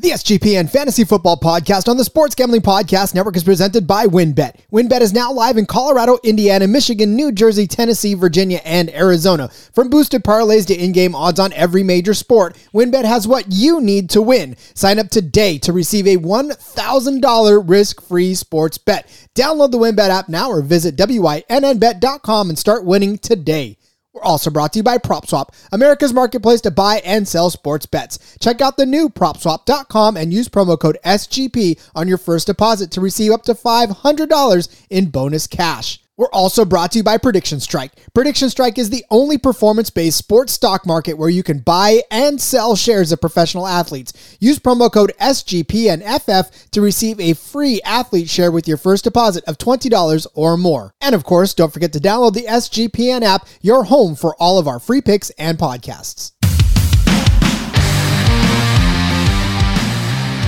The SGPN Fantasy Football Podcast on the Sports Gambling Podcast Network is presented by WynnBET. WynnBET is now live in Colorado, Indiana, Michigan, New Jersey, Tennessee, Virginia, and Arizona. From boosted parlays to in-game odds on every major sport, WynnBET has what you need to win. Sign up today to receive a $1,000 risk-free sports bet. Download the WynnBET app now or visit wynnbet.com and start winning today. We're also brought to you by PropSwap, America's marketplace to buy and sell sports bets. Check out the new PropSwap.com and use promo code SGP on your first deposit to receive up to $500 in bonus cash. We're also brought to you by Prediction Strike. Prediction Strike is the only performance based sports stock market where you can buy and sell shares of professional athletes. Use promo code SGP and FF to receive a free athlete share with your first deposit of $20 or more. And of course, don't forget to download the SGPN app, your home for all of our free picks and podcasts.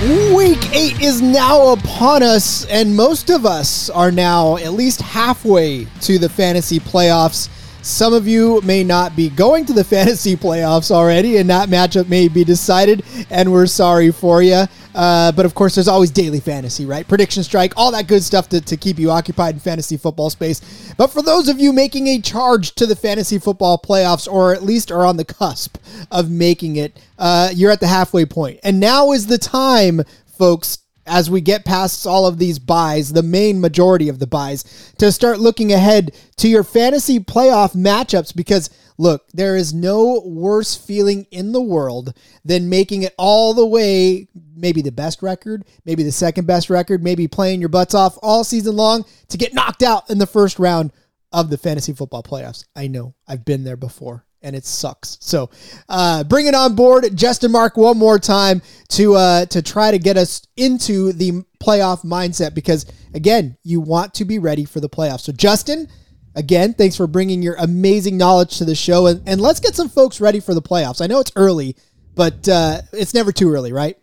Week eight is now upon us, and most of us are now at least halfway to the fantasy playoffs. Some of you may not be going to the fantasy playoffs already, and that matchup may be decided, and we're sorry for you. Uh, but of course, there's always daily fantasy, right? Prediction strike, all that good stuff to, to keep you occupied in fantasy football space. But for those of you making a charge to the fantasy football playoffs, or at least are on the cusp of making it, uh, you're at the halfway point. And now is the time, folks, as we get past all of these byes, the main majority of the byes, to start looking ahead to your fantasy playoff matchups because look, there is no worse feeling in the world than making it all the way, maybe the best record, maybe the second best record, maybe playing your butts off all season long to get knocked out in the first round of the fantasy football playoffs. I know, I've been there before and it sucks. So, uh, bring it on board, Justin Mark, one more time to uh, to try to get us into the playoff mindset because again, you want to be ready for the playoffs. So, Justin, again, thanks for bringing your amazing knowledge to the show, and, and let's get some folks ready for the playoffs. I know it's early, but uh, it's never too early, right?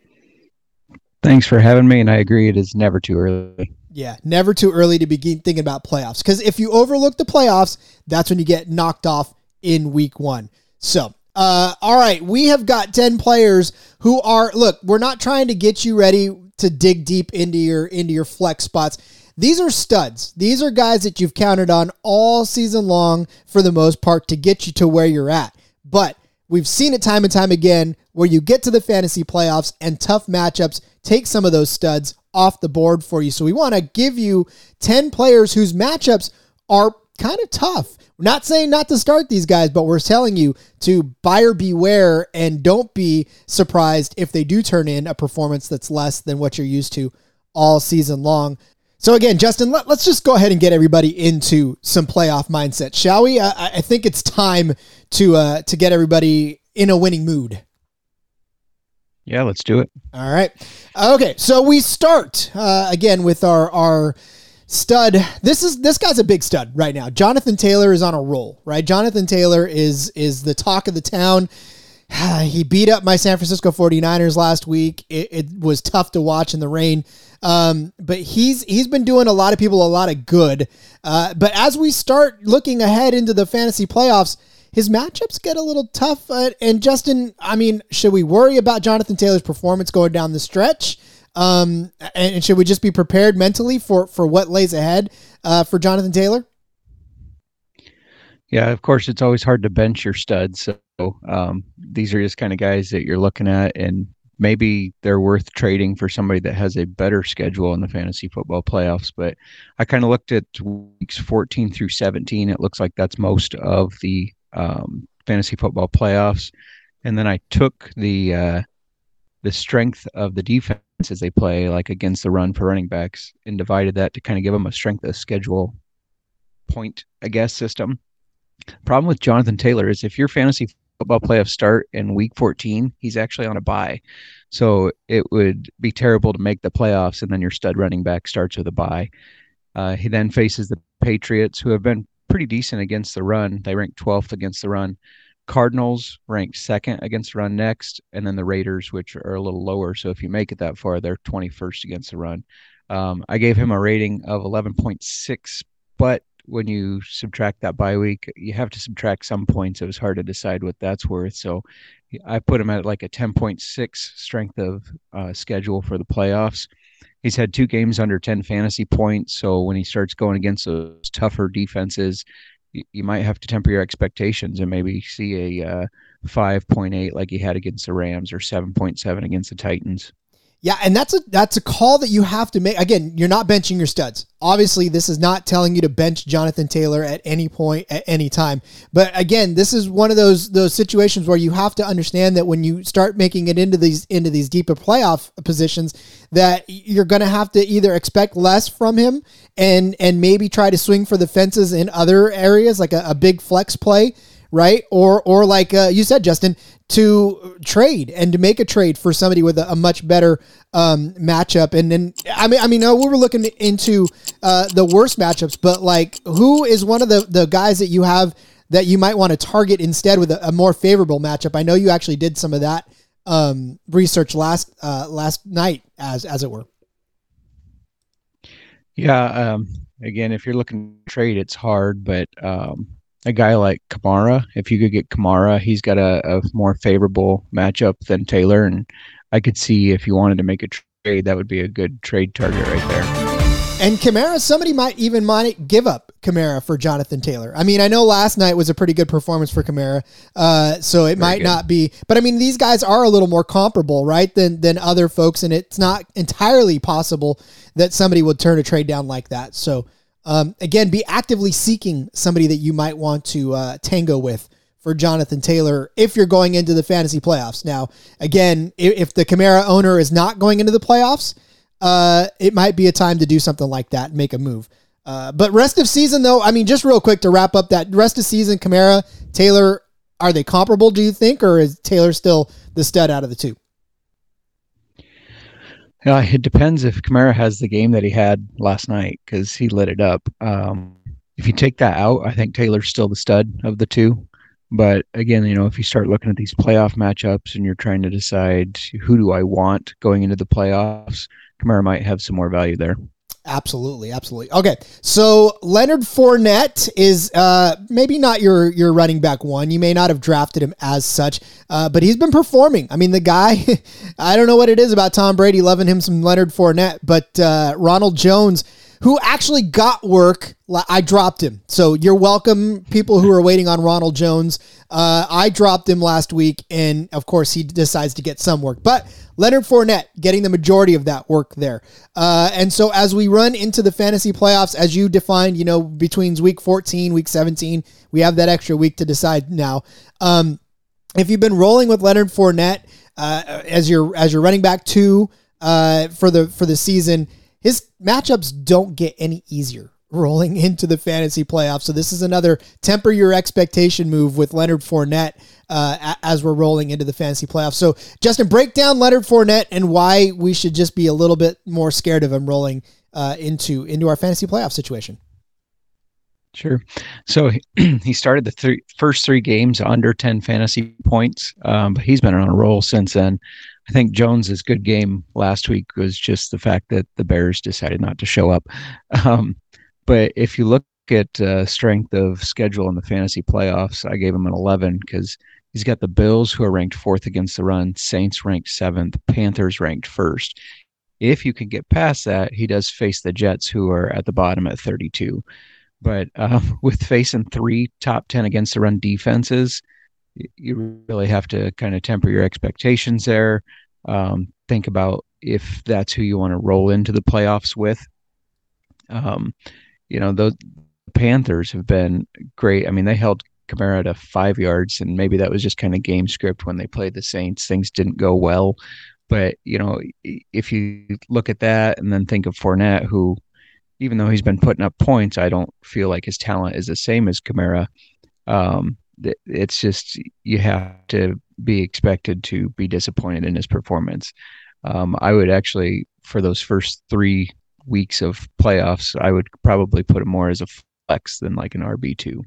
Thanks for having me, and I agree, it is never too early. Yeah, never too early to begin thinking about playoffs because if you overlook the playoffs, that's when you get knocked off in week one. So, uh, all right, we have got 10 players who are, look, we're not trying to get you ready to dig deep into your, into your flex spots. These are studs. These are guys that you've counted on all season long for the most part to get you to where you're at. But we've seen it time and time again where you get to the fantasy playoffs and tough matchups take some of those studs off the board for you. So we want to give you 10 players whose matchups are kind of tough. We're not saying not to start these guys, but we're telling you to buyer beware and don't be surprised if they do turn in a performance that's less than what you're used to all season long. So again, Justin, let, us just go ahead and get everybody into some playoff mindset, shall we? I, I think it's time to uh, to get everybody in a winning mood. Yeah, let's do it. All right. Okay, so we start uh, again with our our stud. This is this guy's a big stud right now. Jonathan Taylor is on a roll, right? Jonathan Taylor is is the talk of the town. he beat up my San Francisco 49ers last week. It, it was tough to watch in the rain. Um, but he's he's been doing a lot of people a lot of good. Uh, but as we start looking ahead into the fantasy playoffs, his matchups get a little tough. Uh, and Justin, I mean, should we worry about Jonathan Taylor's performance going down the stretch? Um, and, should we just be prepared mentally for for what lays ahead uh, for Jonathan Taylor? Yeah, of course, it's always hard to bench your studs. So um, these are just kind of guys that you're looking at, and maybe they're worth trading for somebody that has a better schedule in the fantasy football playoffs. But I kind of looked at weeks 14 through 17. It looks like that's most of the um, fantasy football playoffs, and then I took the uh, the strength of the defense as they play, like against the run for running backs, and divided that to kind of give them a strength of schedule point, I guess, system. Problem with Jonathan Taylor is if your fantasy football playoff start in week 14, he's actually on a bye. So it would be terrible to make the playoffs and then your stud running back starts with a bye. Uh, he then faces the Patriots, who have been pretty decent against the run. They rank 12th against the run. Cardinals ranked second against the run next, and then the Raiders, which are a little lower. So if you make it that far, they're 21st against the run. Um, I gave him a rating of 11.6, but when you subtract that bye week, you have to subtract some points. It was hard to decide what that's worth. So I put him at like a 10.6 strength of uh, schedule for the playoffs. He's had two games under 10 fantasy points. So when he starts going against those tougher defenses, you, might have to temper your expectations and maybe see a uh, 5.8 like he had against the Rams or 7.7 against the Titans. Yeah, and that's a that's a call that you have to make. Again, you're not benching your studs. Obviously, this is not telling you to bench Jonathan Taylor at any point at any time. But again, this is one of those those situations where you have to understand that when you start making it into these into these deeper playoff positions, that you're going to have to either expect less from him and and maybe try to swing for the fences in other areas like a, a big flex play right? Or or like uh, you said, Justin, to trade and to make a trade for somebody with a, a much better um, matchup. And then I mean, I mean, no, we were looking into uh, the worst matchups, but like, who is one of the the guys that you have that you might want to target instead with a, a more favorable matchup? I know you actually did some of that um, research last uh, last night, as as it were. Yeah. Um, again, if you're looking to trade, it's hard, but um, a guy like Kamara, if you could get Kamara, he's got a, a, more favorable matchup than Taylor, and I could see if you wanted to make a trade, that would be a good trade target right there. And Kamara, somebody might even might give up Kamara for Jonathan Taylor. I mean, I know last night was a pretty good performance for Kamara, uh, so it Very might good. not be. But I mean, these guys are a little more comparable, right, than than other folks, and it's not entirely possible that somebody would turn a trade down like that. So um, again, be actively seeking somebody that you might want to uh, tango with for Jonathan Taylor if you're going into the fantasy playoffs. Now, again, if, if the Kamara owner is not going into the playoffs, uh, it might be a time to do something like that and make a move. Uh, but rest of season, though, I mean, just real quick to wrap up that rest of season, Kamara, Taylor, are they comparable, do you think, or is Taylor still the stud out of the two? Uh, it depends if Kamara has the game that he had last night because he lit it up. Um, if you take that out, I think Taylor's still the stud of the two. But again, you know, if you start looking at these playoff matchups and you're trying to decide who do I want going into the playoffs, Kamara might have some more value there. Absolutely, absolutely. Okay, so Leonard Fournette is uh, maybe not your your running back one. You may not have drafted him as such, uh, but he's been performing. I mean, the guy. I don't know what it is about Tom Brady loving him some Leonard Fournette, but uh, Ronald Jones who actually got work. I dropped him. So you're welcome, people who are waiting on Ronald Jones. Uh, I dropped him last week, and of course, he decides to get some work. But Leonard Fournette getting the majority of that work there. Uh, and so as we run into the fantasy playoffs, as you defined, you know, between week 14, week 17, we have that extra week to decide now. Um, if you've been rolling with Leonard Fournette uh, as your as your running back two uh, for the for the season, his matchups don't get any easier rolling into the fantasy playoffs. So this is another temper your expectation move with Leonard Fournette uh, as we're rolling into the fantasy playoffs. So Justin, break down Leonard Fournette and why we should just be a little bit more scared of him rolling uh, into into our fantasy playoff situation. Sure. So he started the three, first three games under 10 fantasy points, um, but he's been on a roll since then. I think Jones's good game last week was just the fact that the Bears decided not to show up. Um, but if you look at uh, strength of schedule in the fantasy playoffs, I gave him an 11 because he's got the Bills who are ranked fourth against the run, Saints ranked seventh, Panthers ranked first. If you can get past that, he does face the Jets who are at the bottom at 32. But uh, with facing three top 10 against the run defenses, you really have to kind of temper your expectations there. Um, think about if that's who you want to roll into the playoffs with. Um, you know, the Panthers have been great. I mean, they held Kamara to five yards, and maybe that was just kind of game script when they played the Saints. Things didn't go well. But, you know, if you look at that and then think of Fournette, who, even though he's been putting up points, I don't feel like his talent is the same as Kamara. Um, it's just you have to be expected to be disappointed in his performance. Um, I would actually, for those first three weeks of playoffs, I would probably put him more as a flex than like an RB two.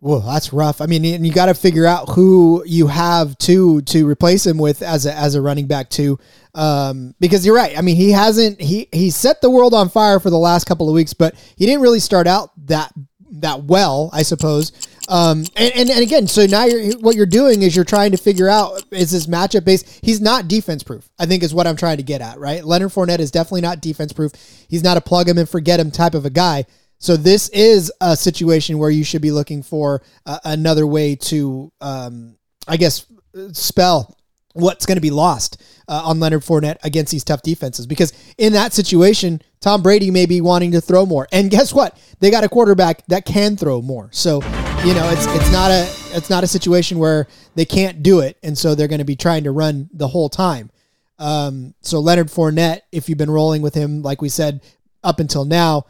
Well, that's rough. I mean, and you got to figure out who you have to to replace him with as a as a running back too, um, because you're right. I mean, he hasn't he he set the world on fire for the last couple of weeks, but he didn't really start out that that well, I suppose. Um, and, and, and again, so now you're, what you're doing is you're trying to figure out is this matchup based? He's not defense proof. I think is what I'm trying to get at, right? Leonard Fournette is definitely not defense proof. He's not a plug him and forget him type of a guy. So this is a situation where you should be looking for uh, another way to, um, I guess, spell what's going to be lost uh, on Leonard Fournette against these tough defenses. Because in that situation, Tom Brady may be wanting to throw more, and guess what? They got a quarterback that can throw more. So you know, it's it's not a it's not a situation where they can't do it, and so they're going to be trying to run the whole time. Um, so Leonard Fournette, if you've been rolling with him, like we said up until now,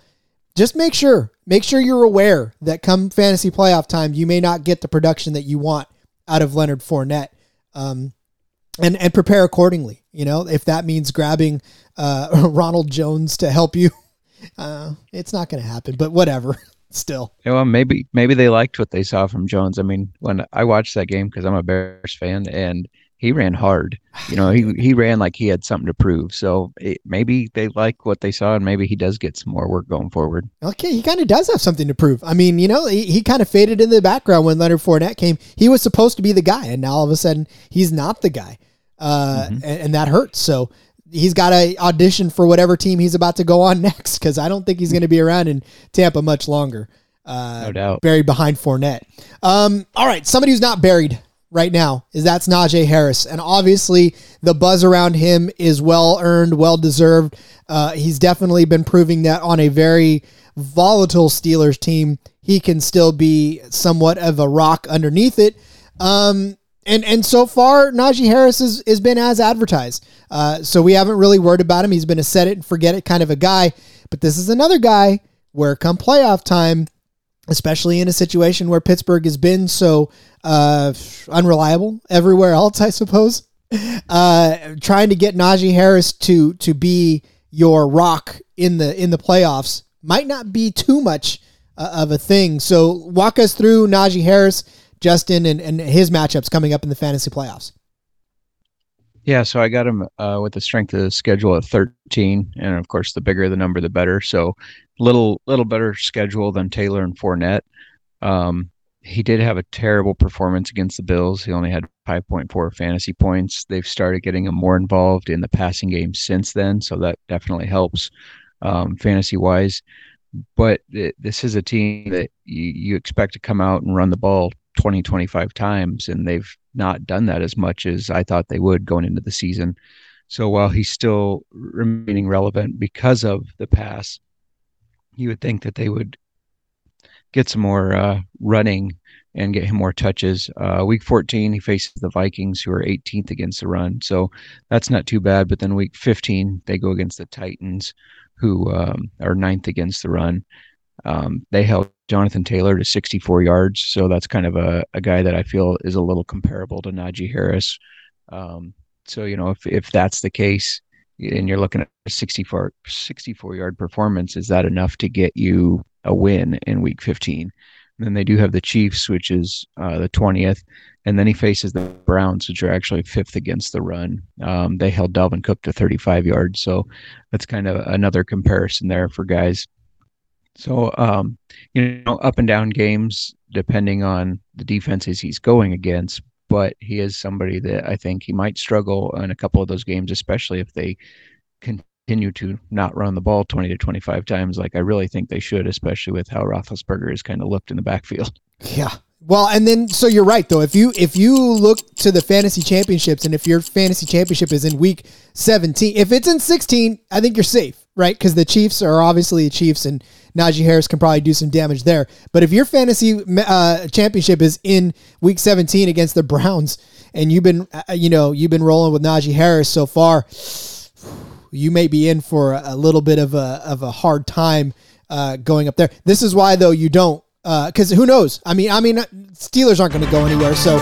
just make sure make sure you're aware that come fantasy playoff time, you may not get the production that you want out of Leonard Fournette. Um, and and prepare accordingly. You know, if that means grabbing uh, Ronald Jones to help you, uh, it's not going to happen. But whatever. Still, yeah, well, maybe maybe they liked what they saw from Jones. I mean, when I watched that game because I'm a Bears fan, and he ran hard. You know, he he ran like he had something to prove. So it, maybe they like what they saw, and maybe he does get some more work going forward. Okay, he kind of does have something to prove. I mean, you know, he, he kind of faded in the background when Leonard Fournette came. He was supposed to be the guy, and now all of a sudden he's not the guy uh, mm-hmm. and, and, that hurts. So he's got to audition for whatever team he's about to go on next because I don't think he's going to be around in Tampa much longer. Uh, no doubt. Buried behind Fournette. Um, all right, somebody who's not buried right now is that's Najee Harris, and obviously the buzz around him is well earned, well deserved. Uh, he's definitely been proving that on a very volatile Steelers team, he can still be somewhat of a rock underneath it. Um, and and so far, Najee Harris has, has been as advertised. Uh, so we haven't really worried about him. He's been a set it and forget it kind of a guy. But this is another guy where come playoff time, especially in a situation where Pittsburgh has been so uh, unreliable everywhere else, I suppose. Uh, trying to get Najee Harris to to be your rock in the in the playoffs might not be too much uh, of a thing. So walk us through Najee Harris Justin and, and his matchups coming up in the fantasy playoffs? Yeah, so I got him uh, with the strength of the schedule at 13, and of course, the bigger the number, the better. So, little little better schedule than Taylor and Fournette. Um, he did have a terrible performance against the Bills. He only had 5.4 fantasy points. They've started getting him more involved in the passing game since then, so that definitely helps um, fantasy wise. But it, this is a team that you expect to come out and run the ball 20, 25 times, and they've not done that as much as I thought they would going into the season. So while he's still remaining relevant because of the pass, you would think that they would get some more uh, running and get him more touches. Uh, week 14, he faces the Vikings, who are 18th against the run. So that's not too bad. But then week 15, they go against the Titans, who um, are ninth against the run. Um, they held Jonathan Taylor to 64 yards, so that's kind of a, a guy that I feel is a little comparable to Najee Harris. Um, so you know, if if that's the case, and you're looking at a 64 64 yard performance, is that enough to get you a win in Week 15? And then they do have the Chiefs, which is uh, the 20th, and then he faces the Browns, which are actually fifth against the run. Um, they held Dalvin Cook to 35 yards, so that's kind of another comparison there for guys so, um, you know, up and down games depending on the defenses he's going against. But he is somebody that I think he might struggle in a couple of those games, especially if they continue to not run the ball 20 to 25 times, like I really think they should, especially with how Roethlisberger has kind of looked in the backfield. Yeah. Well, and then so you're right though. If you if you look to the fantasy championships, and if your fantasy championship is in week 17, if it's in 16, I think you're safe, right? Because the Chiefs are obviously the Chiefs, and Najee Harris can probably do some damage there. But if your fantasy uh, championship is in week 17 against the Browns, and you've been uh, you know you've been rolling with Najee Harris so far, you may be in for a little bit of a of a hard time uh, going up there. This is why though you don't Because who knows? I mean, I mean, Steelers aren't going to go anywhere, so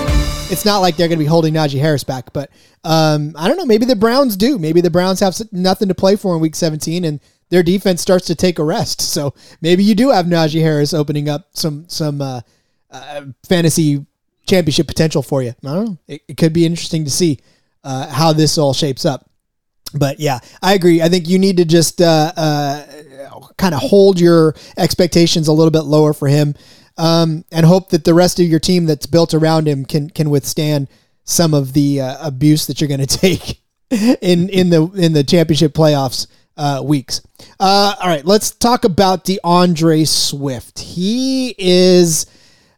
it's not like they're going to be holding Najee Harris back. But um, I don't know. Maybe the Browns do. Maybe the Browns have nothing to play for in Week 17, and their defense starts to take a rest. So maybe you do have Najee Harris opening up some some uh, uh, fantasy championship potential for you. I don't know. It, it could be interesting to see uh, how this all shapes up. But yeah, I agree. I think you need to just uh, uh, kind of hold your expectations a little bit lower for him, um, and hope that the rest of your team that's built around him can can withstand some of the uh, abuse that you're going to take in in the in the championship playoffs uh, weeks. Uh, all right, let's talk about DeAndre Swift. He is,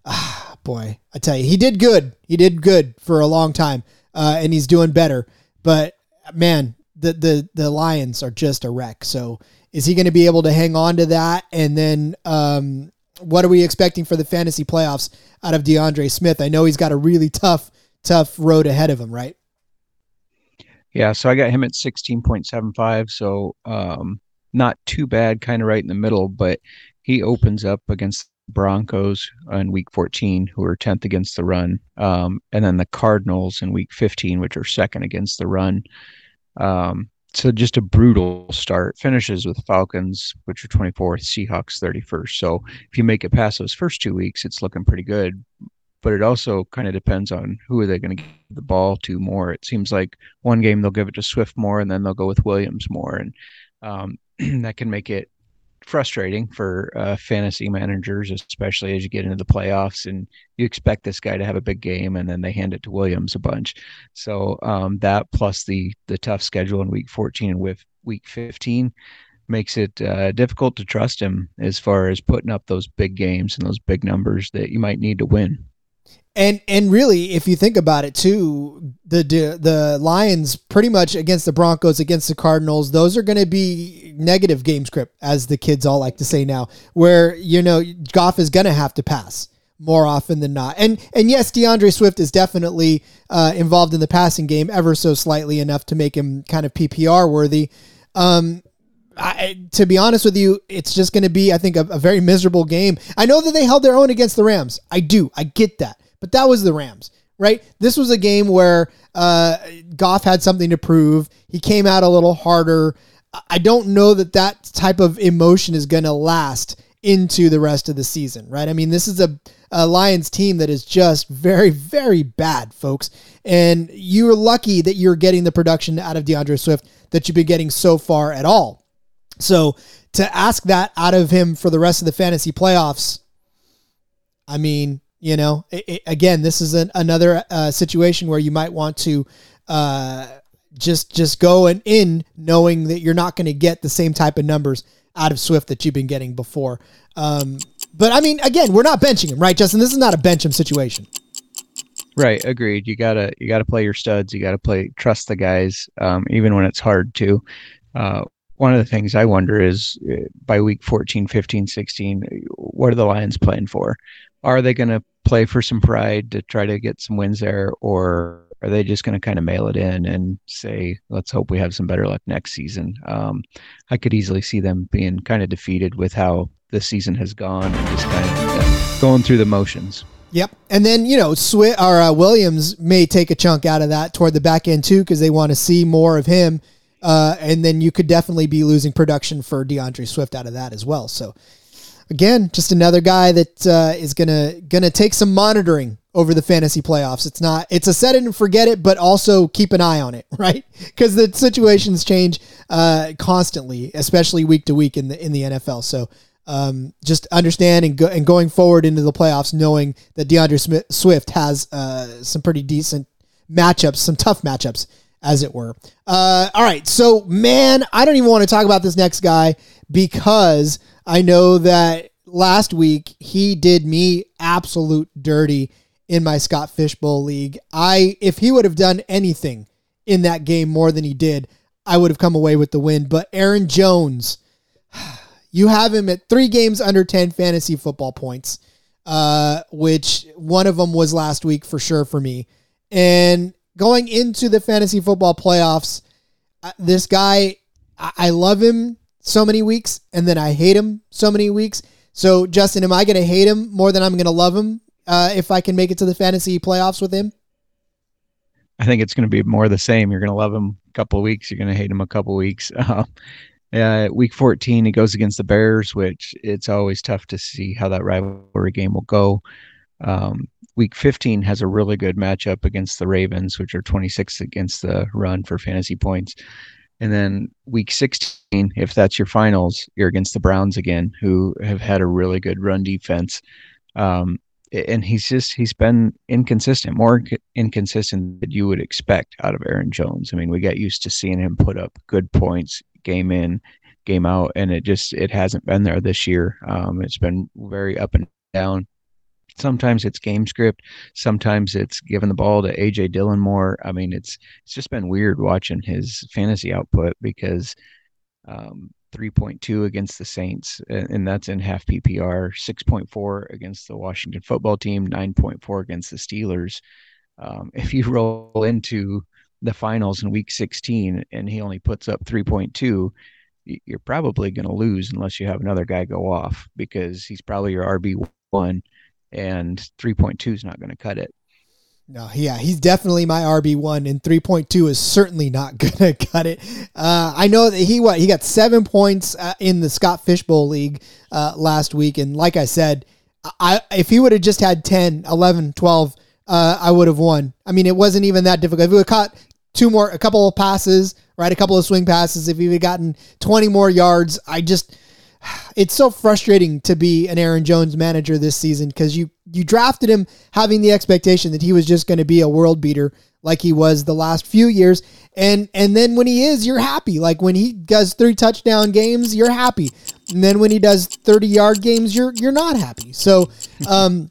ah, boy, I tell you, he did good. He did good for a long time, uh, and he's doing better. But man, the the the Lions are just a wreck. So is he going to be able to hang on to that? And then um, what are we expecting for the fantasy playoffs out of DeAndre Smith? I know he's got a really tough tough road ahead of him, right? Yeah, so I got him at 16.75, so um, not too bad, kind of right in the middle, but he opens up against Broncos in week 14, who are 10th against the run, um, and then the Cardinals in week 15, which are second against the run. Um, so just a brutal start. Finishes with Falcons, which are 24th, Seahawks 31st. So if you make it past those first two weeks, it's looking pretty good but it also kind of depends on who are they going to give the ball to more. It seems like one game they'll give it to Swift more, and then they'll go with Williams more, and um, that can make it frustrating for uh, fantasy managers, especially as you get into the playoffs and you expect this guy to have a big game, and then they hand it to Williams a bunch. So um, that plus the the tough schedule in Week 14 and with Week 15 makes it uh, difficult to trust him as far as putting up those big games and those big numbers that you might need to win. And and really, if you think about it too, the the Lions pretty much against the Broncos, against the Cardinals, those are going to be negative game script, as the kids all like to say now, where you know Goff is going to have to pass more often than not. And and yes, DeAndre Swift is definitely uh, involved in the passing game ever so slightly enough to make him kind of PPR worthy. Um, I, to be honest with you, it's just going to be, I think, a, a very miserable game. I know that they held their own against the Rams. I do. I get that. But that was the Rams, right? This was a game where uh, Goff had something to prove. He came out a little harder. I don't know that that type of emotion is going to last into the rest of the season, right? I mean, this is a, a Lions team that is just very, very bad, folks. And you're lucky that you're getting the production out of DeAndre Swift that you've been getting so far at all. So to ask that out of him for the rest of the fantasy playoffs, I mean, you know, it, it, again, this is an, another uh, situation where you might want to uh, just just go and in knowing that you're not going to get the same type of numbers out of Swift that you've been getting before. Um, but I mean, again, we're not benching him, right, Justin? This is not a bench him situation. Right, agreed. You gotta you gotta play your studs. You gotta play trust the guys, um, even when it's hard to. Uh, one of the things I wonder is uh, by week 14, 15, 16, what are the Lions playing for? Are they going to play for some pride to try to get some wins there, or are they just going to kind of mail it in and say, let's hope we have some better luck next season? Um, I could easily see them being kind of defeated with how the season has gone and just kind of going through the motions. Yep, and then you know, Swift or uh, Williams may take a chunk out of that toward the back end too, because they want to see more of him. Uh, and then you could definitely be losing production for DeAndre Swift out of that as well. So again, just another guy that uh, is gonna gonna take some monitoring over the fantasy playoffs. It's not it's a set it and forget it, but also keep an eye on it, right? Because the situations change uh, constantly, especially week to week in the in the NFL. So um, just understand and, go, and going forward into the playoffs, knowing that DeAndre Smith, Swift has uh, some pretty decent matchups, some tough matchups, as it were. Uh, all right, so man, I don't even want to talk about this next guy because I know that last week he did me absolute dirty in my Scott Fishbowl league. I if he would have done anything in that game more than he did, I would have come away with the win. But Aaron Jones, you have him at three games under 10 fantasy football points, uh, which one of them was last week for sure for me. And going into the fantasy football playoffs, uh, this guy, I love him so many weeks and then I hate him so many weeks. So, Justin, am I going to hate him more than I'm going to love him uh, if I can make it to the fantasy playoffs with him? I think it's going to be more the same. You're going to love him a couple of weeks. You're going to hate him a couple of weeks. Uh, uh, week 14, he goes against the Bears, which it's always tough to see how that rivalry game will go. Um, week 15 has a really good matchup against the Ravens, which are 26 against the run for fantasy points. And then week 16, if that's your finals, you're against the Browns again, who have had a really good run defense. Um, and he's just he's been inconsistent, more inconsistent than you would expect out of Aaron Jones. I mean, we got used to seeing him put up good points game in, game out, and it just it hasn't been there this year. Um, it's been very up and down. Sometimes it's game script, sometimes it's giving the ball to AJ Dillon more. I mean, it's it's just been weird watching his fantasy output because um, 3.2 against the Saints, and that's in half PPR, 6.4 against the Washington football team, 9.4 against the Steelers. Um, if you roll into the finals in week 16 and he only puts up 3.2, you're probably going to lose unless you have another guy go off because he's probably your RB1 and 3.2 is not going to cut it. No, yeah, he's definitely my RB one, and three point two is certainly not gonna cut it. Uh, I know that he what he got seven points uh, in the Scott Fishbowl League uh, last week, and like I said, I if he would have just had 10, 11, 12, uh, I would have won. I mean, it wasn't even that difficult. If he would have caught two more, a couple of passes, right, a couple of swing passes, if he had gotten twenty more yards, I just it's so frustrating to be an Aaron Jones manager this season because you you drafted him having the expectation that he was just going to be a world beater like he was the last few years. And and then when he is you're happy. Like when he does three touchdown games you're happy. And then when he does 30 yard games you're you're not happy. So um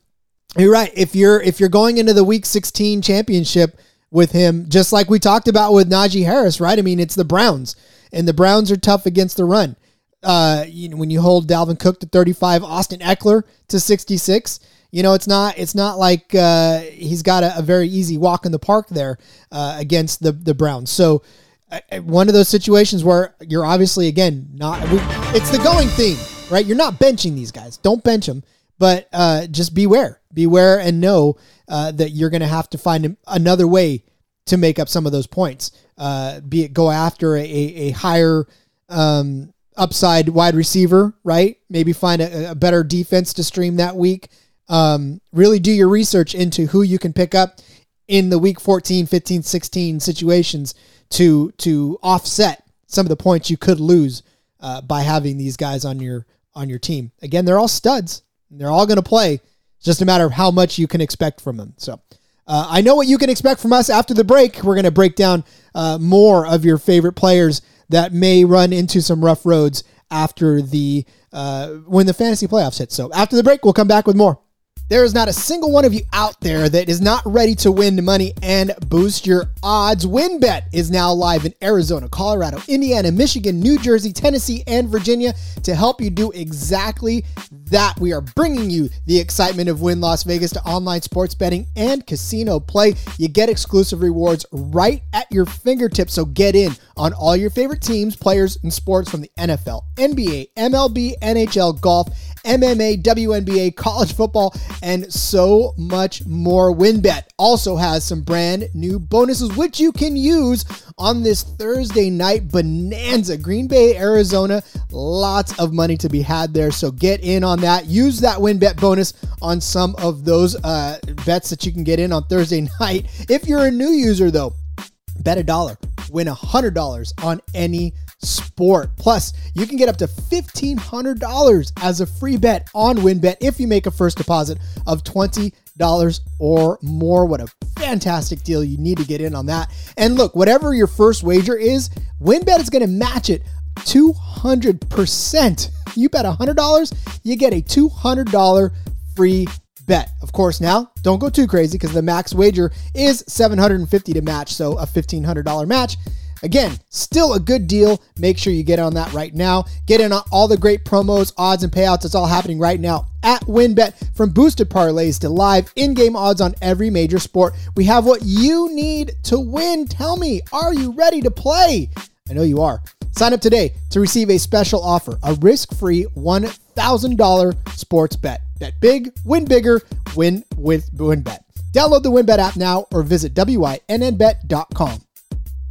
you're right. If you're if you're going into the week 16 championship with him just like we talked about with Najee Harris right? I mean it's the Browns and the Browns are tough against the run uh, you know, when you hold Dalvin Cook to 35, Austin Ekeler to 66, you know, it's not it's not like uh, he's got a, a, very easy walk in the park there uh, against the the Browns. So uh, uh, one of those situations where you're obviously again not we, it's the going theme, right? You're not benching these guys. Don't bench them, but uh, just beware, beware, and know that you're going to have to find another way to make up some of those points. be it go after a, a higher um, upside wide receiver, right? Maybe find a, a better defense to stream that week. Um, really do your research into who you can pick up in the week 14, 15, 16 situations to to offset some of the points you could lose uh, by having these guys on your on your team. Again, they're all studs. They're all going to play. It's just a matter of how much you can expect from them. So. Uh, I know what you can expect from us after the break. We're going to break down uh, more of your favorite players that may run into some rough roads after the uh, when the fantasy playoffs hit. So after the break, we'll come back with more. There is not a single one of you out there that is not ready to win money and boost your odds. WynnBET is now live in Arizona, Colorado, Indiana, Michigan, New Jersey, Tennessee, and Virginia to help you do exactly that. We are bringing you the excitement of Wynn Las Vegas to online sports betting and casino play. You get exclusive rewards right at your fingertips, so get in on all your favorite teams, players, and sports from the NFL, NBA, MLB, NHL, golf, MMA, WNBA, college football, and so much more. WynnBET also has some brand new bonuses, which you can use on this Thursday night bonanza. Green Bay, Arizona, lots of money to be had there. So get in on that. Use that WynnBET bonus on some of those uh, bets that you can get in on Thursday night. If you're a new user, though, bet a dollar, win a hundred dollars on any sport. Plus, you can get up to $1,500 as a free bet on WynnBET if you make a first deposit of $20 or more. What a fantastic deal. You need to get in on that. And look, whatever your first wager is, WynnBET is going to match it 200%. You bet $100, you get a $200 free bet. Of course, now don't go too crazy because the max wager is 750 to match, so a $1500 match Again, still a good deal. Make sure you get on that right now. Get in on all the great promos, odds, and payouts. It's all happening right now at WynnBET. From boosted parlays to live in game odds on every major sport, we have what you need to win. Tell me, are you ready to play? I know you are. Sign up today to receive a special offer a risk free $1,000 sports bet. Bet big, win bigger, win with WynnBET. Download the WynnBET app now or visit WYNNBet.com.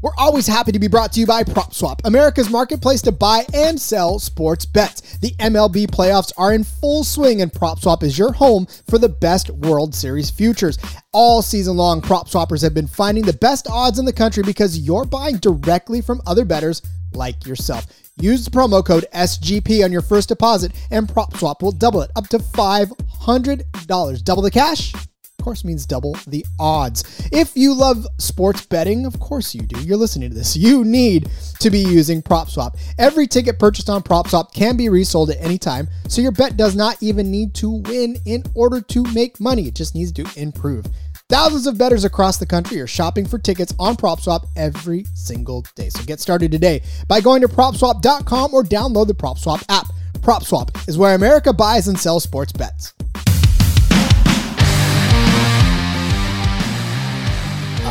We're always happy to be brought to you by PropSwap, America's marketplace to buy and sell sports bets. The MLB playoffs are in full swing, and PropSwap is your home for the best World Series futures. All season long, PropSwappers have been finding the best odds in the country because you're buying directly from other bettors like yourself. Use the promo code SGP on your first deposit, and PropSwap will double it up to $500. Double the cash course means double the odds. If you love sports betting, of course you do. You're listening to this. You need to be using PropSwap. Every ticket purchased on PropSwap can be resold at any time, so your bet does not even need to win in order to make money. It just needs to improve. Thousands of bettors across the country are shopping for tickets on PropSwap every single day. So get started today by going to PropSwap.com or download the PropSwap app. PropSwap is where America buys and sells sports bets.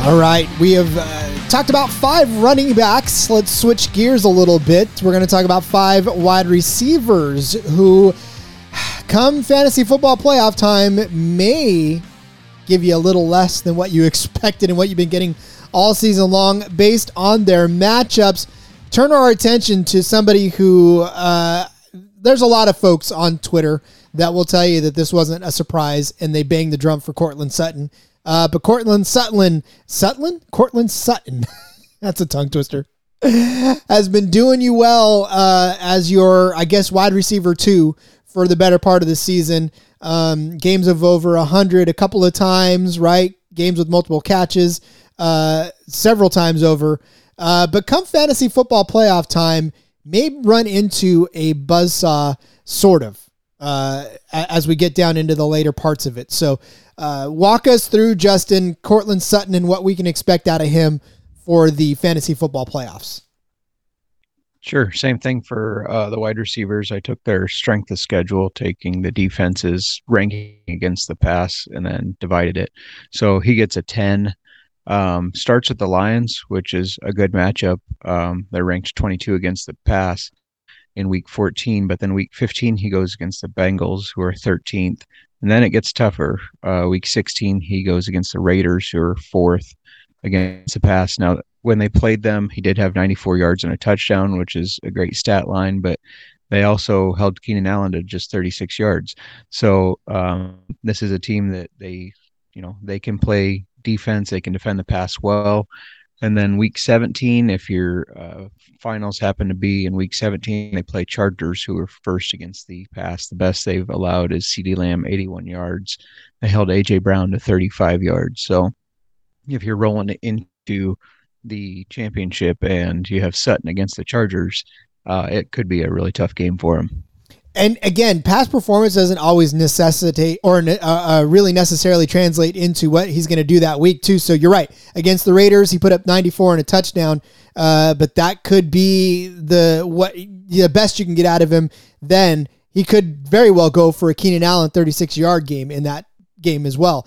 All right, we have uh, talked about five running backs. Let's switch gears a little bit. We're going to talk about five wide receivers who, come fantasy football playoff time, may give you a little less than what you expected and what you've been getting all season long based on their matchups. Turn our attention to somebody who, uh, there's a lot of folks on Twitter that will tell you that this wasn't a surprise and they banged the drum for Courtland Sutton. Uh, but Courtland Sutton, Sutton, Courtland Sutton, that's a tongue twister, has been doing you well uh, as your, I guess, wide receiver two for the better part of the season. Um, games of over 100 a couple of times, right? Games with multiple catches uh, several times over. Uh, but come fantasy football playoff time, may run into a buzzsaw, sort of, uh, as we get down into the later parts of it. So uh, walk us through Justin Courtland Sutton and what we can expect out of him for the fantasy football playoffs. Sure. Same thing for uh, the wide receivers. I took their strength of schedule, taking the defense's ranking against the pass, and then divided it. So he gets a 10. Um, starts with the Lions, which is a good matchup. Um, they're ranked 22 against the pass in week 14, but then week 15, he goes against the Bengals, who are 13th. And then it gets tougher. Uh, week 16, he goes against the Raiders, who are fourth against the pass. Now, when they played them, he did have 94 yards and a touchdown, which is a great stat line, but they also held Keenan Allen to just 36 yards. So um, this is a team that they, you know, they can play defense, they can defend the pass well. And then week 17, if your uh, finals happen to be in week 17, they play Chargers, who are first against the pass. The best they've allowed is CeeDee Lamb, 81 yards. They held AJ Brown to 35 yards. So if you're rolling into the championship and you have Sutton against the Chargers, uh, it could be a really tough game for him and again, past performance doesn't always necessitate or uh, uh, really necessarily translate into what he's going to do that week too. So you're right. Against the Raiders, he put up 94 and a touchdown, uh, but that could be the what the best you can get out of him. Then he could very well go for a Keenan Allen 36 yard game in that game as well,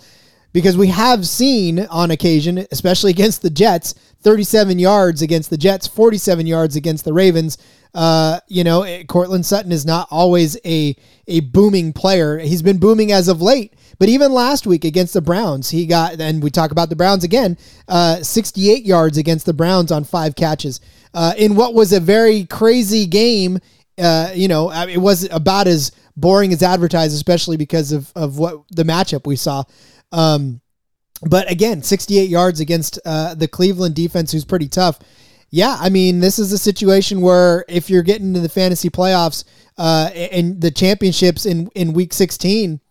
because we have seen on occasion, especially against the Jets, 37 yards against the Jets, 47 yards against the Ravens. Uh, you know, eh, Courtland Sutton is not always a a booming player. He's been booming as of late, but even last week against the Browns, he got. And we talk about the Browns again. Uh, 68 yards against the Browns on five catches uh, in what was a very crazy game. Uh, you know, it was about as boring as advertised, especially because of of what the matchup we saw. Um, but again, 68 yards against uh, the Cleveland defense, who's pretty tough yeah, I mean, this is a situation where if you're getting to the fantasy playoffs uh, and the championships in, in week 16,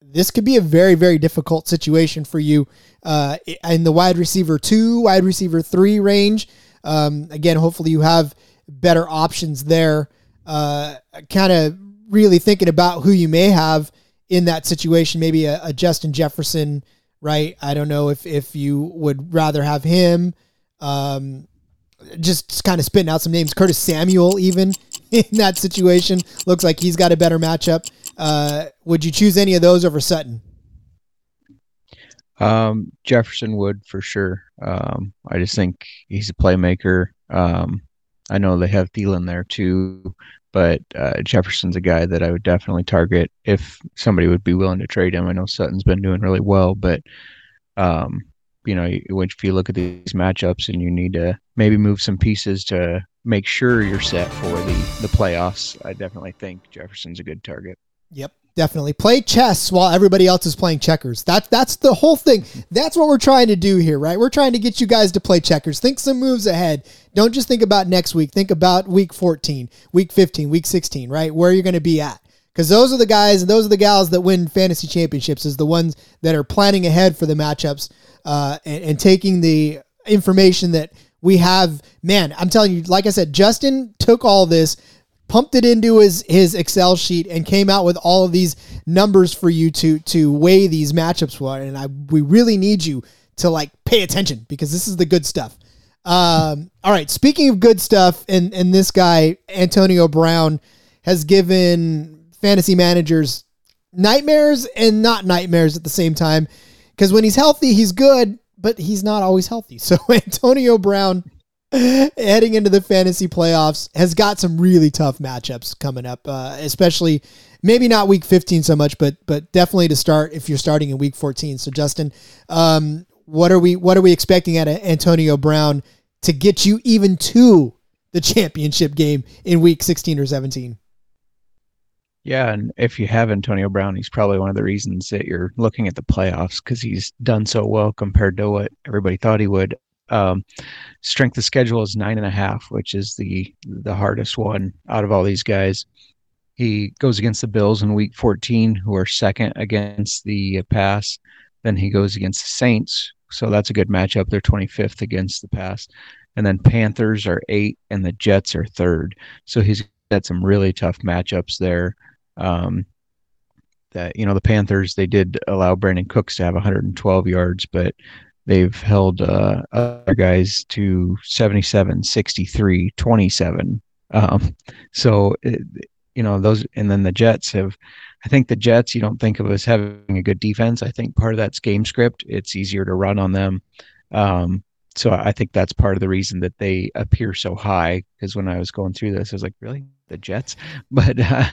this could be a very, very difficult situation for you uh, in the wide receiver two, wide receiver three range. Um, again, hopefully you have better options there. Uh, kind of really thinking about who you may have in that situation. Maybe a, a, Justin Jefferson, right? I don't know if if you would rather have him. Um, just kind of spitting out some names. Curtis Samuel, even in that situation, looks like he's got a better matchup. Uh, would you choose any of those over Sutton? Um, Jefferson would for sure. Um, I just think he's a playmaker. Um, I know they have Thielen there too, but uh, Jefferson's a guy that I would definitely target if somebody would be willing to trade him. I know Sutton's been doing really well, but um, you know, if you look at these matchups and you need to maybe move some pieces to make sure you're set for the the playoffs, I definitely think Jefferson's a good target. Yep, definitely play chess while everybody else is playing checkers. That's that's the whole thing. That's what we're trying to do here, right? We're trying to get you guys to play checkers. Think some moves ahead. Don't just think about next week. Think about week 14, week 15, week 16, right? Where you're going to be at. Because those are the guys and those are the gals that win fantasy championships, is the ones that are planning ahead for the matchups uh, and, and taking the information that we have. Man, I'm telling you, like I said, Justin took all this, pumped it into his his Excel sheet and came out with all of these numbers for you to to weigh these matchups for. And I we really need you to like pay attention because this is the good stuff. Um, all right, speaking of good stuff, and and this guy Antonio Brown has given fantasy managers nightmares and not nightmares at the same time because when he's healthy, he's good, but he's not always healthy. So Antonio Brown heading into the fantasy playoffs has got some really tough matchups coming up, uh, especially maybe not week 15 so much, but but definitely to start if you're starting in week 14. So Justin, um, what are we what are we expecting at Antonio Brown to get you even to the championship game in week 16 or 17? Yeah, and if you have Antonio Brown, he's probably one of the reasons that you're looking at the playoffs because he's done so well compared to what everybody thought he would. Um, strength of schedule is nine and a half, which is the the hardest one out of all these guys. He goes against the Bills in Week 14, who are second against the pass. Then he goes against the Saints, so that's a good matchup. They're 25th against the pass, and then Panthers are eight, and the Jets are third. So he's got some really tough matchups there. Um, that you know the Panthers they did allow Brandin Cooks to have 112 yards, but they've held uh, other guys to 77, 63, 27. Um, so it, you know those, and then the Jets have. I think the Jets, you don't think of as having a good defense. I think part of that's game script. It's easier to run on them. Um, so I think that's part of the reason that they appear so high. Because when I was going through this, I was like, really, the Jets? But uh,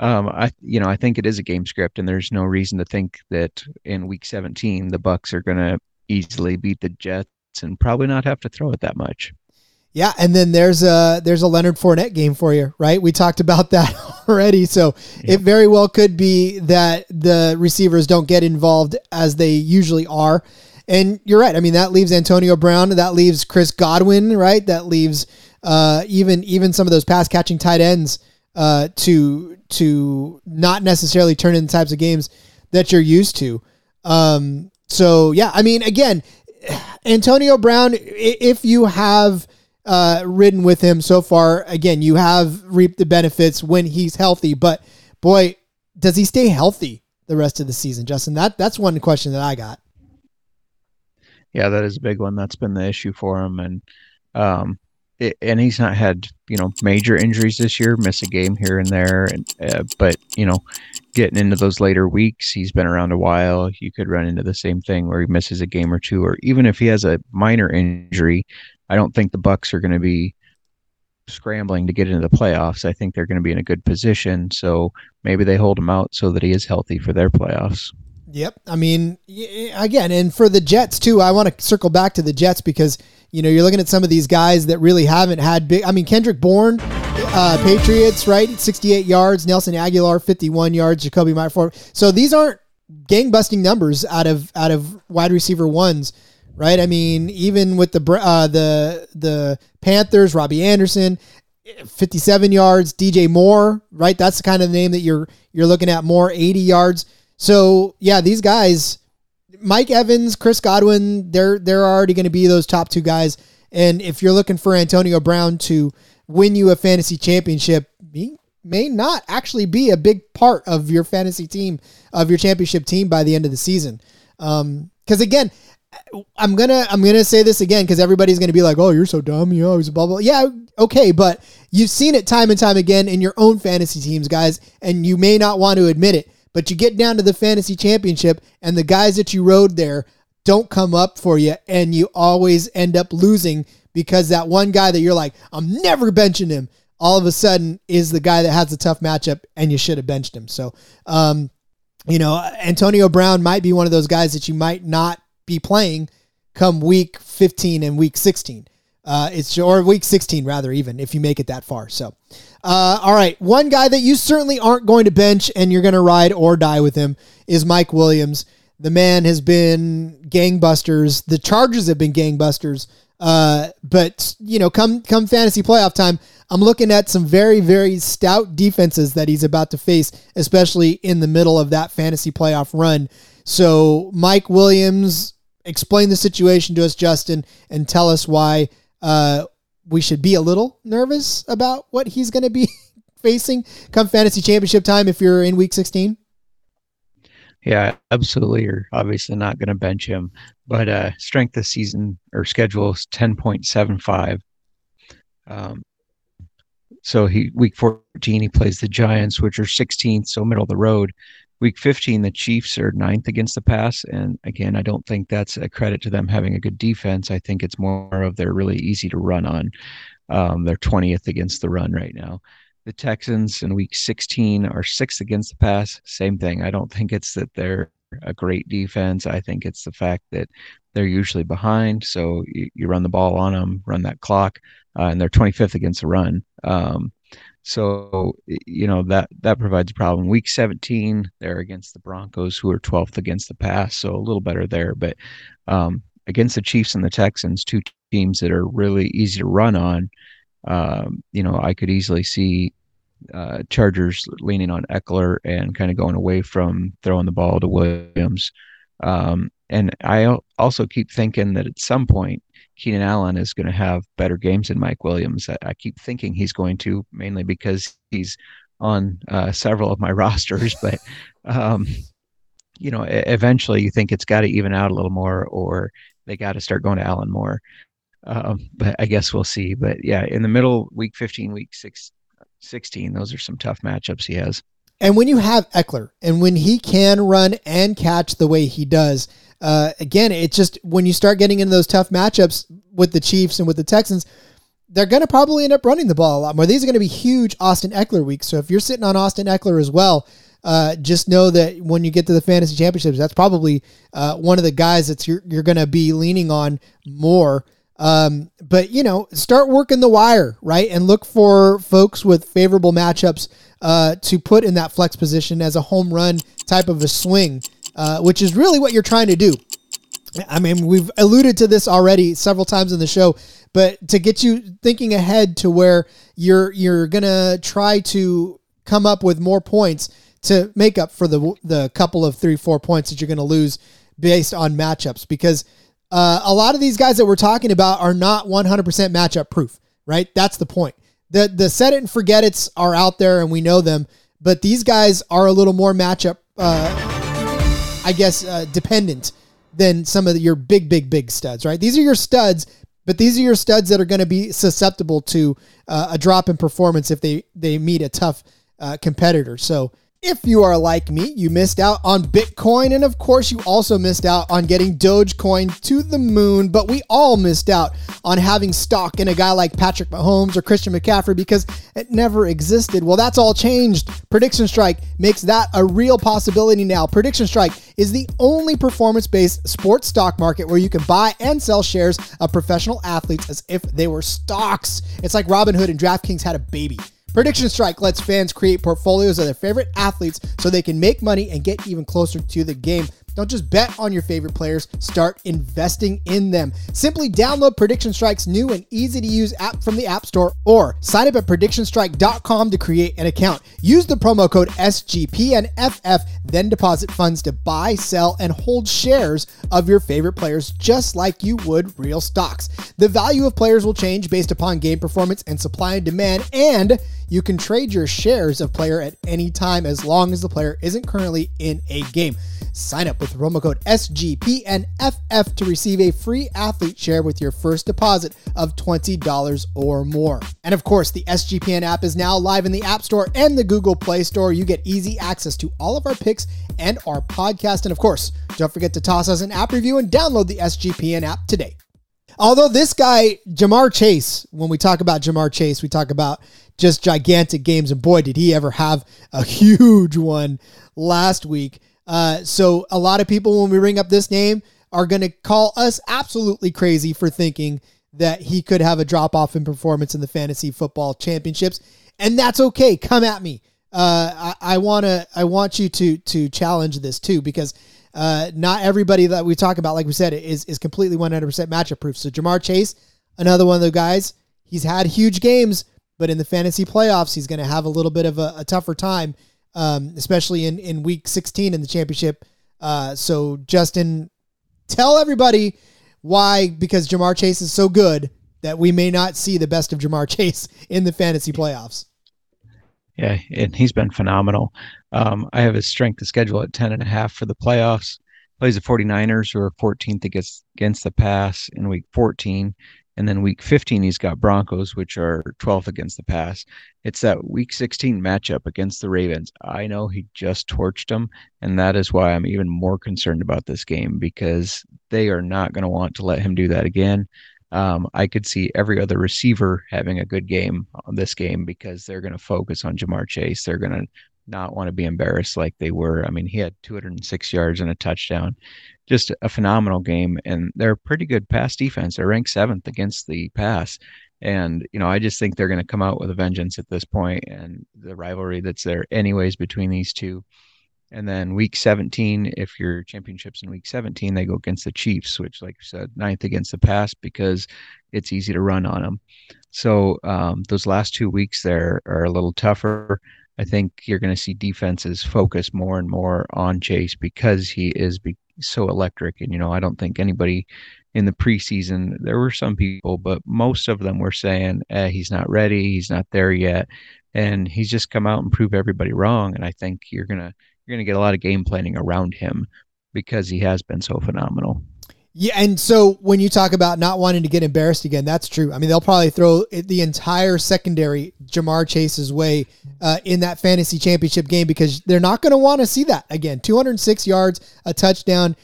um, I, you know, I think it is a game script, and there's no reason to think that in Week 17 the Bucs are going to easily beat the Jets and probably not have to throw it that much. Yeah, and then there's a there's a Leonard Fournette game for you, right? We talked about that already, so yep. it very well could be that the receivers don't get involved as they usually are. And you're right. I mean, that leaves Antonio Brown. That leaves Chris Godwin. Right. That leaves uh, even even some of those pass catching tight ends uh, to to not necessarily turn in the types of games that you're used to. Um, so yeah, I mean, again, Antonio Brown. If you have uh, ridden with him so far, again, you have reaped the benefits when he's healthy. But boy, does he stay healthy the rest of the season, Justin? That that's one question that I got yeah, that is a big one. That's been the issue for him, and um, it, and he's not had you know major injuries this year, miss a game here and there, and uh, but you know, getting into those later weeks, he's been around a while. You could run into the same thing where he misses a game or two, or even if he has a minor injury, I don't think the Bucs are going to be scrambling to get into the playoffs. I think they're going to be in a good position, so maybe they hold him out so that he is healthy for their playoffs. Yep. I mean, again, and for the Jets too, I want to circle back to the Jets because, you know, you're looking at some of these guys that really haven't had big. I mean, Kendrick Bourne, uh, Patriots, right? 68 yards. Nelson Agholor, 51 yards. Jakobi Meyers. So these aren't gang busting numbers out of out of wide receiver ones, right? I mean, even with the uh, the the Panthers, Robbie Anderson, 57 yards. DJ Moore, right? That's the kind of name that you're you're looking at. Moore 80 yards. So yeah, these guys, Mike Evans, Chris Godwin, they're they're already going to be those top two guys. And if you're looking for Antonio Brown to win you a fantasy championship, he may not actually be a big part of your fantasy team, of your championship team by the end of the season. Because um, again, I'm gonna I'm gonna say this again because everybody's gonna be like, "Oh, you're so dumb," you always blah. Yeah, okay, but you've seen it time and time again in your own fantasy teams, guys, and you may not want to admit it. But you get down to the fantasy championship, and the guys that you rode there don't come up for you, and you always end up losing because that one guy that you're like, I'm never benching him, all of a sudden is the guy that has a tough matchup and you should have benched him. So, um, you know, Antonio Brown might be one of those guys that you might not be playing come week 15 and week 16. Uh, it's or week 16 rather, even if you make it that far. So, uh, all right, one guy that you certainly aren't going to bench and you're going to ride or die with him is Mike Williams. The man has been gangbusters. The Chargers have been gangbusters. Uh, but you know, come come fantasy playoff time, I'm looking at some very very stout defenses that he's about to face, especially in the middle of that fantasy playoff run. So, Mike Williams, explain the situation to us, Justin, and tell us why uh, we should be a little nervous about what he's going to be facing come fantasy championship time if you're in week 16. Yeah, absolutely. You're obviously not going to bench him, but uh, strength of season or schedule is 10.75. Um, so he week 14 he plays the Giants, which are 16th, so middle of the road. Week 15, the Chiefs are ninth against the pass, and again, I don't think that's a credit to them having a good defense. I think it's more of they're really easy to run on. Um, they're 20th against the run right now. The Texans in week 16 are sixth against the pass. Same thing. I don't think it's that they're a great defense. I think it's the fact that they're usually behind. So you, you run the ball on them, run that clock, uh, and they're 25th against the run. Um, so you know that that provides a problem. Week 17, they're against the Broncos, who are 12th against the pass, so a little better there. But um, against the Chiefs and the Texans, two teams that are really easy to run on, um, you know, I could easily see uh, Chargers leaning on Ekeler and kind of going away from throwing the ball to Williams. Um, and I also keep thinking that at some point, Keenan Allen is going to have better games than Mike Williams. I, I, keep thinking he's going to, mainly because he's on uh, several of my rosters. But, um, you know, eventually you think it's got to even out a little more, or they got to start going to Allen more. Um, but I guess we'll see. But yeah, in the middle, week 15, week six, 16. Those are some tough matchups he has. And when you have Ekeler and when he can run and catch the way he does, uh, again, it's just when you start getting into those tough matchups with the Chiefs and with the Texans, they're going to probably end up running the ball a lot more. These are going to be huge Austin Ekeler weeks. So if you're sitting on Austin Ekeler as well, uh, just know that when you get to the fantasy championships, that's probably uh, one of the guys that you're, you're going to be leaning on more um, but you know, start working the wire, right? And look for folks with favorable matchups uh, to put in that flex position as a home run type of a swing, uh, which is really what you're trying to do. I mean, we've alluded to this already several times in the show, but to get you thinking ahead to where you're you're gonna try to come up with more points to make up for the the couple of three four points that you're gonna lose based on matchups because uh, a lot of these guys that we're talking about are not 100% matchup proof, right? That's the point. The the set it and forget it's are out there and we know them, but these guys are a little more matchup, uh, I guess, uh, dependent than some of your big, big, big studs, right? These are your studs, but these are your studs that are going to be susceptible to uh, a drop in performance if they they meet a tough uh, competitor. So if you are like me, you missed out on Bitcoin, and of course, you also missed out on getting Dogecoin to the moon. But we all missed out on having stock in a guy like Patrick Mahomes or Christian McCaffrey because it never existed. Well, that's all changed. Prediction Strike makes that a real possibility now. Prediction Strike is the only performance based sports stock market where you can buy and sell shares of professional athletes as if they were stocks. It's like Robinhood and DraftKings had a baby. Prediction Strike lets fans create portfolios of their favorite athletes so they can make money and get even closer to the game. Don't just bet on your favorite players, start investing in them. Simply download Prediction Strike's new and easy to use app from the App Store or sign up at predictionstrike.com to create an account. Use the promo code SGPNFF, then deposit funds to buy, sell, and hold shares of your favorite players just like you would real stocks. The value of players will change based upon game performance and supply and demand, and you can trade your shares of player at any time as long as the player isn't currently in a game. Sign up with promo code SGPNFF to receive a free athlete share with your first deposit of $20 or more. And of course, the SGPN app is now live in the App Store and the Google Play Store. You get easy access to all of our picks and our podcast. And of course, don't forget to toss us an app review and download the SGPN app today. Although this guy, Ja'Marr Chase, when we talk about Ja'Marr Chase, we talk about just gigantic games, and boy, did he ever have a huge one last week. Uh, so a lot of people, when we bring up this name, are going to call us absolutely crazy for thinking that he could have a drop off in performance in the fantasy football championships, and that's okay. Come at me. Uh, I, I wanna, I want you to to challenge this too because uh, not everybody that we talk about, like we said, is is completely 100% matchup proof. So Ja'Marr Chase, another one of the guys, he's had huge games, but in the fantasy playoffs, he's going to have a little bit of a, a tougher time, um, especially in in week 16 in the championship. Uh, so Justin, tell everybody why because Ja'Marr Chase is so good that we may not see the best of Ja'Marr Chase in the fantasy playoffs. Yeah, and he's been phenomenal. Um, I have his strength of schedule at 10 and a half for the playoffs. Plays the 49ers, who are 14th against, against the pass in week 14. And then week 15, he's got Broncos, which are 12th against the pass. It's that week 16 matchup against the Ravens. I know he just torched them. And that is why I'm even more concerned about this game because they are not going to want to let him do that again. Um, I could see every other receiver having a good game on this game because they're going to focus on Ja'Marr Chase. They're going to not want to be embarrassed like they were. I mean, he had 206 yards and a touchdown, just a phenomenal game. And they're a pretty good pass defense. They're ranked seventh against the pass. And, you know, I just think they're going to come out with a vengeance at this point and the rivalry that's there, anyways, between these two. And then week 17, if your championships in week 17, they go against the Chiefs, which, like you said, ninth against the pass because it's easy to run on them. So um, those last two weeks there are a little tougher. I think you're going to see defenses focus more and more on Chase because he is be- so electric. And, you know, I don't think anybody in the preseason, there were some people, but most of them were saying eh, he's not ready, he's not there yet. And he's just come out and prove everybody wrong. And I think you're going to you're going to get a lot of game planning around him because he has been so phenomenal. Yeah, and so when you talk about not wanting to get embarrassed again, that's true. I mean, they'll probably throw the entire secondary Ja'Marr Chase's way uh, in that fantasy championship game because they're not going to want to see that again. 206 yards, a touchdown,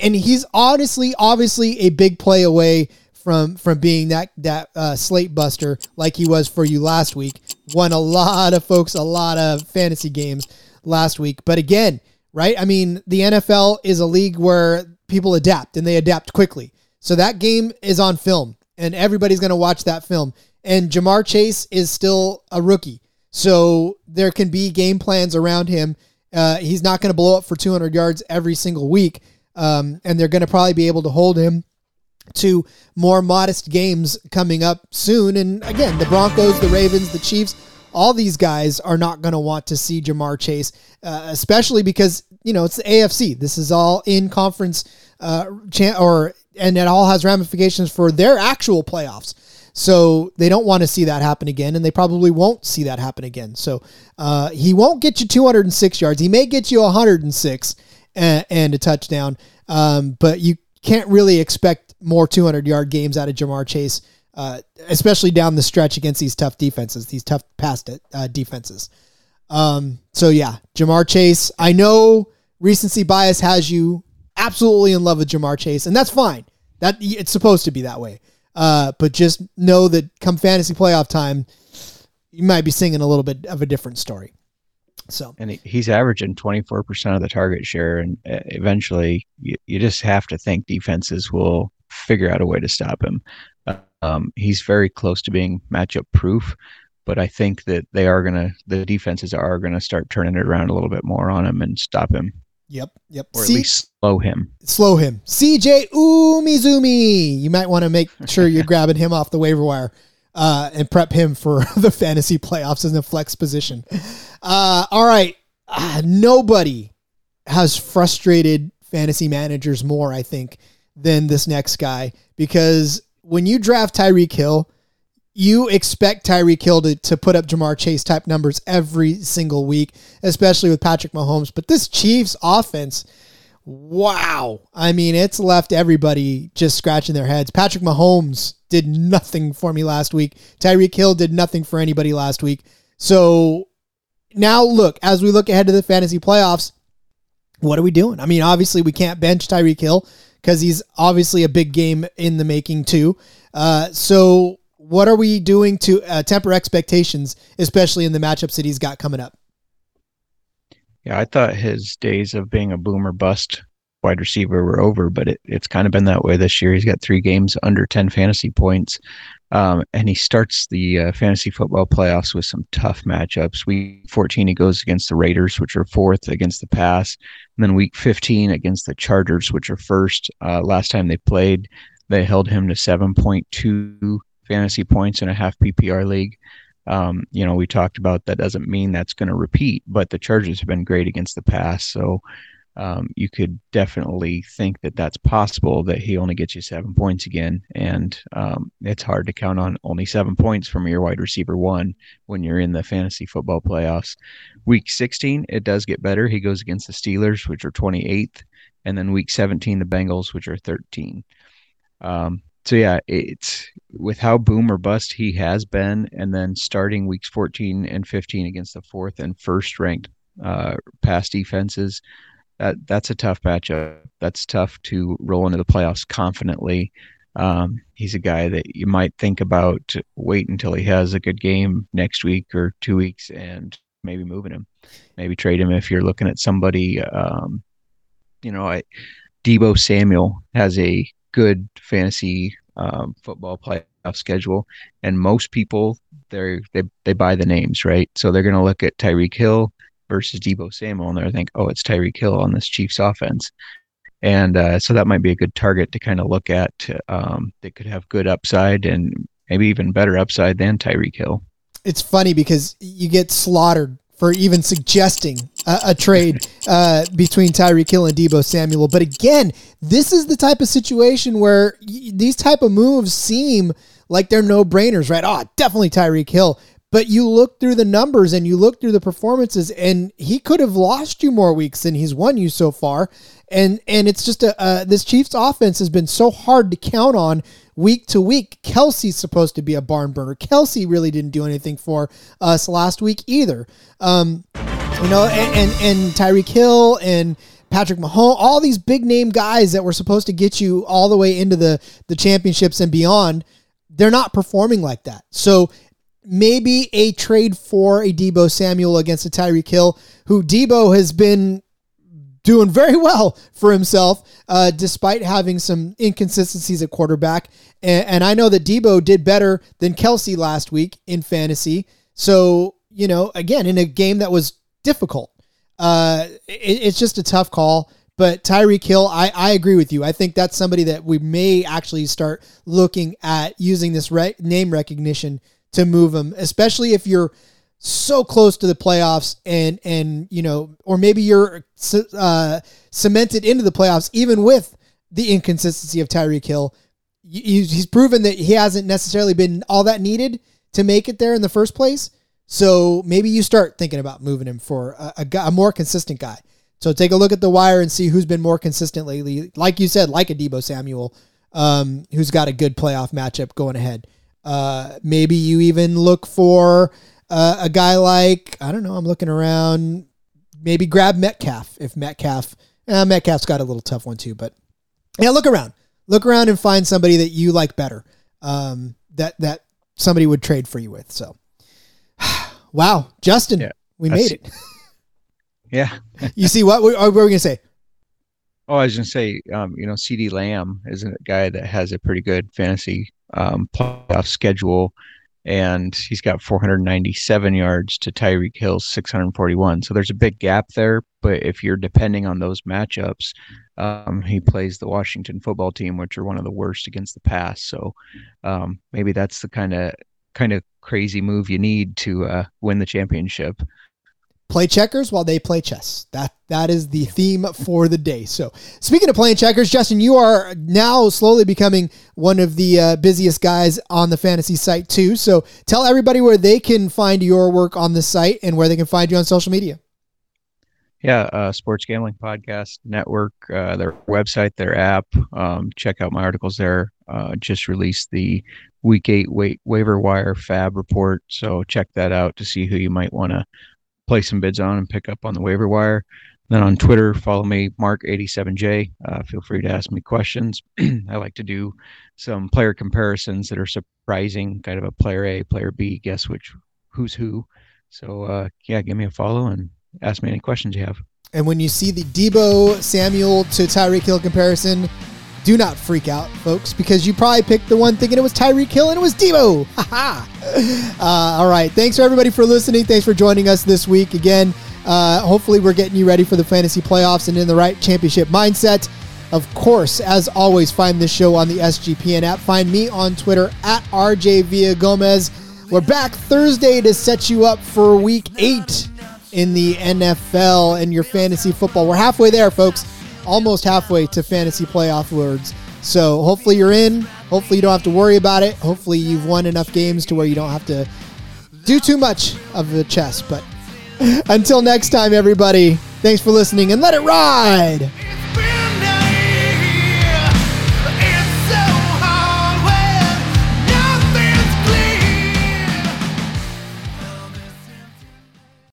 and he's honestly, obviously, a big play away from from being that that uh, slate buster like he was for you last week. Won a lot of folks a lot of fantasy games last week. But again, right? I mean, the NFL is a league where people adapt and they adapt quickly. So that game is on film and everybody's going to watch that film. And Ja'Marr Chase is still a rookie. So there can be game plans around him. Uh, he's not going to blow up for 200 yards every single week. Um, and they're going to probably be able to hold him to more modest games coming up soon. And again, the Broncos, the Ravens, the Chiefs, all these guys are not going to want to see Ja'Marr Chase, uh, especially because you know it's the AFC. This is all in conference, uh, or and it all has ramifications for their actual playoffs. So they don't want to see that happen again, and they probably won't see that happen again. So uh, he won't get you 206 yards. He may get you 106 and, and a touchdown, um, but you can't really expect more 200 yard games out of Ja'Marr Chase uh, especially down the stretch against these tough defenses, these tough past uh, defenses. Um, so yeah, Ja'Marr Chase. I know recency bias has you absolutely in love with Ja'Marr Chase, and that's fine. That it's supposed to be that way. Uh, but just know that come fantasy playoff time, you might be singing a little bit of a different story. So and he's averaging 24% of the target share and uh, eventually you, you just have to think defenses will figure out a way to stop him. Um, he's very close to being matchup proof, but I think that they are gonna the defenses are gonna start turning it around a little bit more on him and stop him. Yep, yep. Or at C- least slow him. Slow him. CJ Uzomah. You might want to make sure you're grabbing him off the waiver wire uh, and prep him for the fantasy playoffs in the flex position. Uh, all right. Uh, nobody has frustrated fantasy managers more, I think, than this next guy because when you draft Tyreek Hill, you expect Tyreek Hill to, to put up Ja'Marr Chase type numbers every single week, especially with Patrick Mahomes. But this Chiefs offense, wow. I mean, it's left everybody just scratching their heads. Patrick Mahomes did nothing for me last week. Tyreek Hill did nothing for anybody last week. So now look, as we look ahead to the fantasy playoffs, what are we doing? I mean, obviously we can't bench Tyreek Hill because he's obviously a big game in the making too. Uh, so, what are we doing to uh, temper expectations, especially in the matchups that he's got coming up? Yeah, I thought his days of being a boomer bust wide receiver were over, but it, it's kind of been that way this year. He's got three games under 10 fantasy points. Um, and he starts the uh, fantasy football playoffs with some tough matchups. Week 14, he goes against the Raiders, which are fourth against the pass. And then week 15 against the Chargers, which are first. Uh, last time they played, they held him to 7.2 fantasy points in a half PPR league. Um, you know, we talked about that doesn't mean that's going to repeat, but the Chargers have been great against the pass. So um, you could definitely think that that's possible that he only gets you seven points again. And um, it's hard to count on only seven points from your wide receiver one when you're in the fantasy football playoffs. Week 16, it does get better. He goes against the Steelers, which are 28th. And then week 17, the Bengals, which are 13. Um, so yeah, it's with how boom or bust he has been, and then starting weeks 14 and 15 against the fourth and first ranked uh, pass defenses that that's a tough matchup. That's tough to roll into the playoffs confidently. Um, he's a guy that you might think about wait until he has a good game next week or two weeks and maybe moving him, maybe trade him if you're looking at somebody. Um, you know, I, Deebo Samuel has a good fantasy um, football playoff schedule, and most people they they they buy the names right, so they're going to look at Tyreek Hill versus Deebo Samuel, and they're think, oh, it's Tyreek Hill on this Chiefs offense. And uh, so that might be a good target to kind of look at um, that could have good upside and maybe even better upside than Tyreek Hill. It's funny because you get slaughtered for even suggesting a, a trade uh, between Tyreek Hill and Deebo Samuel. But again, this is the type of situation where y- these type of moves seem like they're no brainers, right? Oh, definitely Tyreek Hill. But you look through the numbers and you look through the performances, and he could have lost you more weeks than he's won you so far. And and it's just a uh, this Chiefs offense has been so hard to count on week to week. Kelce's supposed to be a barn burner. Kelce really didn't do anything for us last week either. Um, you know, and and, and Tyreek Hill and Patrick Mahomes, all these big name guys that were supposed to get you all the way into the the championships and beyond, they're not performing like that. So maybe a trade for a Deebo Samuel against a Tyreek Hill, who Deebo has been doing very well for himself, uh, despite having some inconsistencies at quarterback. And, and, I know that Deebo did better than Kelce last week in fantasy. So, you know, again, in a game that was difficult, uh, it, it's just a tough call. But Tyreek Hill, I, I agree with you. I think that's somebody that we may actually start looking at using this re- name recognition to move him, especially if you're so close to the playoffs and and you know, or maybe you're uh, cemented into the playoffs even with the inconsistency of Tyreek Hill. He's proven that he hasn't necessarily been all that needed to make it there in the first place. So maybe you start thinking about moving him for a, a, guy, a more consistent guy. So take a look at the wire and see who's been more consistent lately. Like you said, like a Deebo Samuel, um, who's got a good playoff matchup going ahead. Uh, maybe you even look for uh, a guy like I don't know. I'm looking around. Maybe grab Metcalf if Metcalf. Uh, Metcalf's got a little tough one too, but yeah, look around. Look around and find somebody that you like better. Um, that that somebody would trade for you with. So, wow, Justin, yeah, we made it. yeah. you see what? What were we gonna say? Oh, I was gonna say, um, you know, CeeDee Lamb is a guy that has a pretty good fantasy um, playoff schedule, and he's got 497 yards to Tyreek Hill's 641. So there's a big gap there. But if you're depending on those matchups, um, he plays the Washington football team, which are one of the worst against the pass. So um, maybe that's the kind of kind of crazy move you need to uh, win the championship play checkers while they play chess. That that is the theme for the day. So, speaking of playing checkers, Justin, you are now slowly becoming one of the uh, busiest guys on the fantasy site too. So, tell everybody where they can find your work on the site and where they can find you on social media. Yeah, uh, Sports Gambling Podcast Network, uh, their website, their app. Um, check out my articles there. Uh, just released the Week Eight wa- waiver wire FAAB report, so check that out to see who you might want to play some bids on and pick up on the waiver wire. Then on Twitter, follow me, Mark87J. Uh, feel free to ask me questions. I like to do some player comparisons that are surprising, kind of a player A, player B, guess which who's who. So uh, yeah, give me a follow and ask me any questions you have. And when you see the Deebo Samuel to Tyreek Hill comparison, do not freak out, folks, because you probably picked the one thinking it was Tyreek Hill and it was Deebo. uh, all right. Thanks for everybody for listening. Thanks for joining us this week. Again, uh, hopefully, we're getting you ready for the fantasy playoffs and in the right championship mindset. Of course, as always, find this show on the SGPN app. Find me on Twitter at RJ Villa Gomez. We're back Thursday to set you up for week eight in the NFL and your fantasy football. We're halfway there, folks. Almost halfway to fantasy playoff words. So hopefully you're in. Hopefully you don't have to worry about it. Hopefully you've won enough games to where you don't have to do too much of the chess. But until next time, everybody, thanks for listening and let it ride.